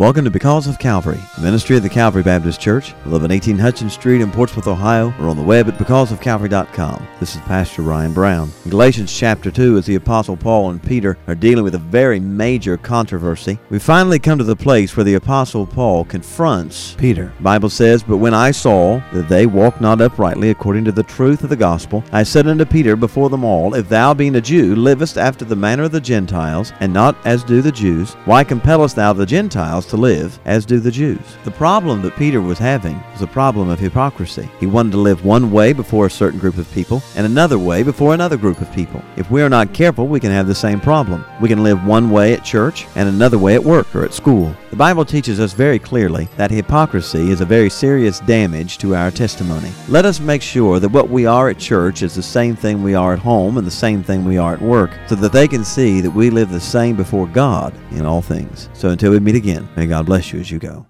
Welcome to Because of Calvary, ministry of the Calvary Baptist Church. We live 18 Hutchins Street in Portsmouth, Ohio. We're on the web at becauseofcalvary.com. This is Pastor Ryan Brown. In Galatians chapter 2, as the Apostle Paul and Peter are dealing with a very major controversy, we finally come to the place where the Apostle Paul confronts Peter. The Bible says, But when I saw that they walked not uprightly according to the truth of the gospel, I said unto Peter before them all, If thou, being a Jew, livest after the manner of the Gentiles, and not as do the Jews, why compellest thou the Gentiles to live as do the Jews? The problem that Peter was having was a problem of hypocrisy. He wanted to live one way before a certain group of people and another way before another group of people. If we are not careful, we can have the same problem. We can live one way at church and another way at work or at school. The Bible teaches us very clearly that hypocrisy is a very serious damage to our testimony. Let us make sure that what we are at church is the same thing we are at home and the same thing we are at work, so that they can see that we live the same before God in all things. So until we meet again, may God bless you as you go.